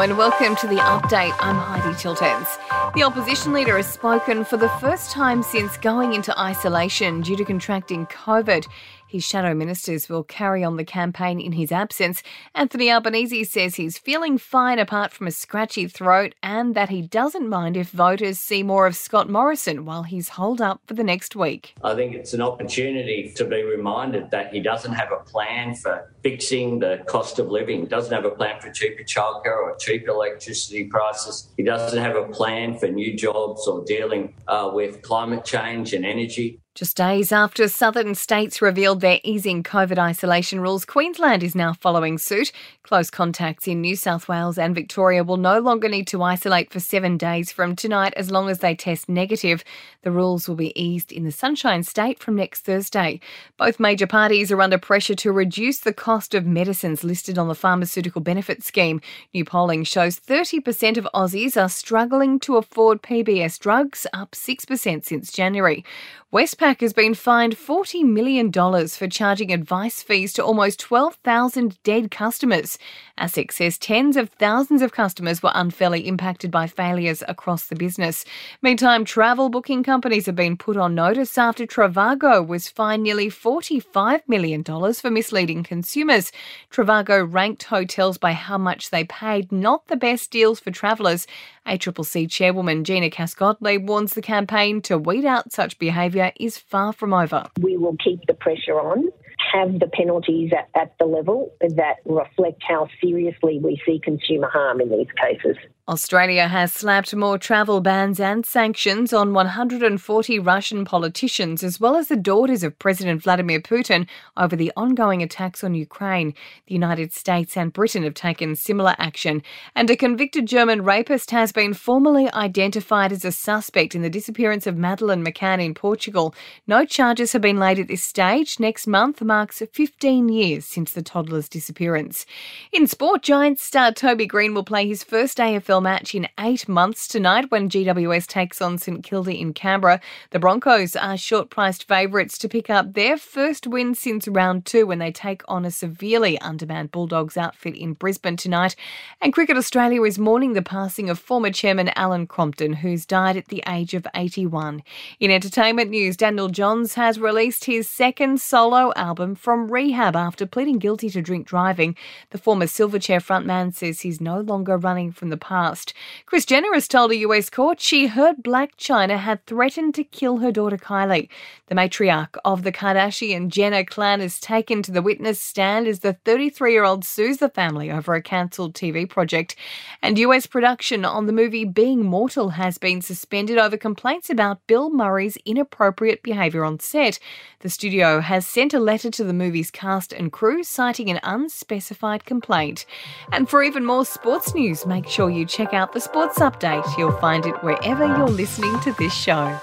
And welcome to the update. I'm Heidi Chiltens. The opposition leader has spoken for the first time since going into isolation due to contracting COVID. His shadow ministers will carry on the campaign in his absence. Anthony Albanese says he's feeling fine apart from a scratchy throat and that he doesn't mind if voters see more of Scott Morrison while he's holed up for the next week. I think it's an opportunity to be reminded that he doesn't have a plan for fixing the cost of living, doesn't have a plan for cheaper childcare or cheaper electricity prices. He doesn't have a plan for new jobs or dealing uh, with climate change and energy. Just days after southern states revealed their easing COVID isolation rules, Queensland is now following suit. Close contacts in New South Wales and Victoria will no longer need to isolate for seven days from tonight as long as they test negative. The rules will be eased in the Sunshine State from next Thursday. Both major parties are under pressure to reduce the cost of medicines listed on the Pharmaceutical Benefit Scheme. New polling shows 30% of Aussies are struggling to afford PBS drugs, up 6% since January. Westpac has been fined $40 million for charging advice fees to almost 12,000 dead customers. ASIC says tens of thousands of customers were unfairly impacted by failures across the business. Meantime, travel booking companies have been put on notice after Trivago was fined nearly $45 million for misleading consumers. Trivago ranked hotels by how much they paid, not the best deals for travellers. ACCC chairwoman Gina Cass-Gottlieb warns the campaign to weed out such behaviour is far from over. We will keep the pressure on have the penalties at, at, the level that reflect how seriously we see consumer harm in these cases. Australia has slapped more travel bans and sanctions on 140 Russian politicians, as well as the daughters of President Vladimir Putin, over the ongoing attacks on Ukraine. The United States and Britain have taken similar action, and a convicted German rapist has been formally identified as a suspect in the disappearance of Madeleine McCann in Portugal. No charges have been laid at this stage. Next month marks 15 years since the toddler's disappearance. In sport, Giants star Toby Greene will play his first AFL match in eight months tonight when GWS takes on St Kilda in Canberra. The Broncos are short priced favourites to pick up their first win since round two when they take on a severely undermanned Bulldogs outfit in Brisbane tonight. And Cricket Australia is mourning the passing of former chairman Alan Crompton, who's died at the age of 81. In entertainment news, Daniel Johns has released his second solo album Um, from rehab after pleading guilty to drink driving. The former Silverchair frontman says he's no longer running from the past. Kris Jenner has told a US court she heard Blac Chyna had threatened to kill her daughter Kylie. The matriarch of the Kardashian Jenner clan is taken to the witness stand as the 33 year old sues the family over a cancelled TV project. And US production on the movie Being Mortal has been suspended over complaints about Bill Murray's inappropriate behaviour on set. The studio has sent a letter to the movie's cast and crew citing an unspecified complaint. And for even more sports news, make sure you check out the Sports Update. You'll find it wherever you're listening to this show.